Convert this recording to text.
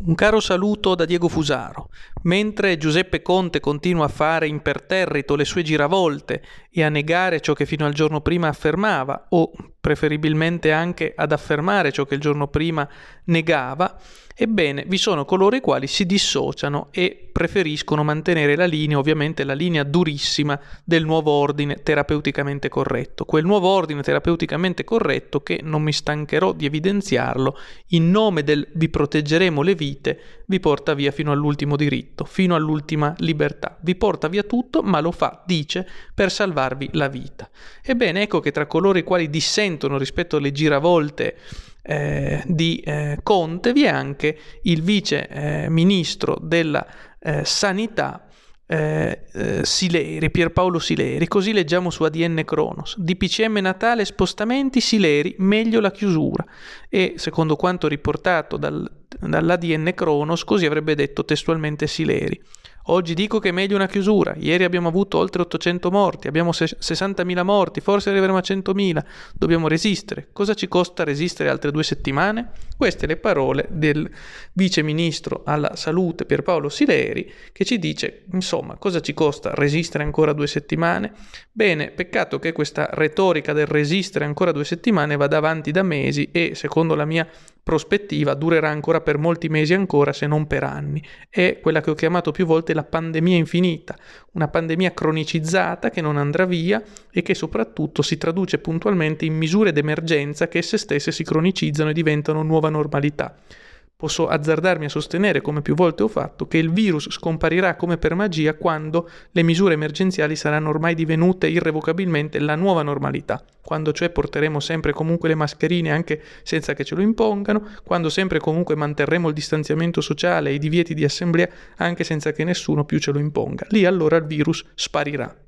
Un caro saluto da Diego Fusaro. Mentre Giuseppe Conte continua a fare imperterrito le sue giravolte e a negare ciò che fino al giorno prima affermava, o preferibilmente anche ad affermare ciò che il giorno prima negava, ebbene vi sono coloro i quali si dissociano e preferiscono mantenere la linea, ovviamente la linea durissima del nuovo ordine terapeuticamente corretto. Quel nuovo ordine terapeuticamente corretto che, non mi stancherò di evidenziarlo, in nome del vi proteggeremo le vite, vi porta via fino all'ultimo diritto, fino all'ultima libertà. Vi porta via tutto, ma lo fa, dice, per salvarvi la vita. Ebbene, ecco che tra coloro i quali dissentono rispetto alle giravolte eh, di eh, Conte vi è anche il vice eh, ministro della eh, sanità eh, eh, Sileri, Pierpaolo Sileri, così leggiamo su ADN Cronos. DPCM Natale, spostamenti, Sileri, meglio la chiusura. E secondo quanto riportato dal, dall'ADN Cronos, così avrebbe detto testualmente Sileri. Oggi dico che è meglio una chiusura. Ieri abbiamo avuto oltre 800 morti, abbiamo 60.000 morti, forse arriveremo a 100.000. Dobbiamo resistere. Cosa ci costa resistere altre due settimane? Queste le parole del vice ministro alla salute Pierpaolo Sileri che ci dice, insomma, cosa ci costa resistere ancora due settimane? Bene, peccato che questa retorica del resistere ancora due settimane vada avanti da mesi e, secondo la mia prospettiva durerà ancora per molti mesi ancora, se non per anni. È quella che ho chiamato più volte la pandemia infinita, una pandemia cronicizzata che non andrà via e che soprattutto si traduce puntualmente in misure d'emergenza che esse stesse si cronicizzano e diventano nuova normalità. Posso azzardarmi a sostenere, come più volte ho fatto, che il virus scomparirà come per magia quando le misure emergenziali saranno ormai divenute irrevocabilmente la nuova normalità, quando cioè porteremo sempre comunque le mascherine anche senza che ce lo impongano, quando sempre comunque manterremo il distanziamento sociale e i divieti di assemblea anche senza che nessuno più ce lo imponga. Lì allora il virus sparirà.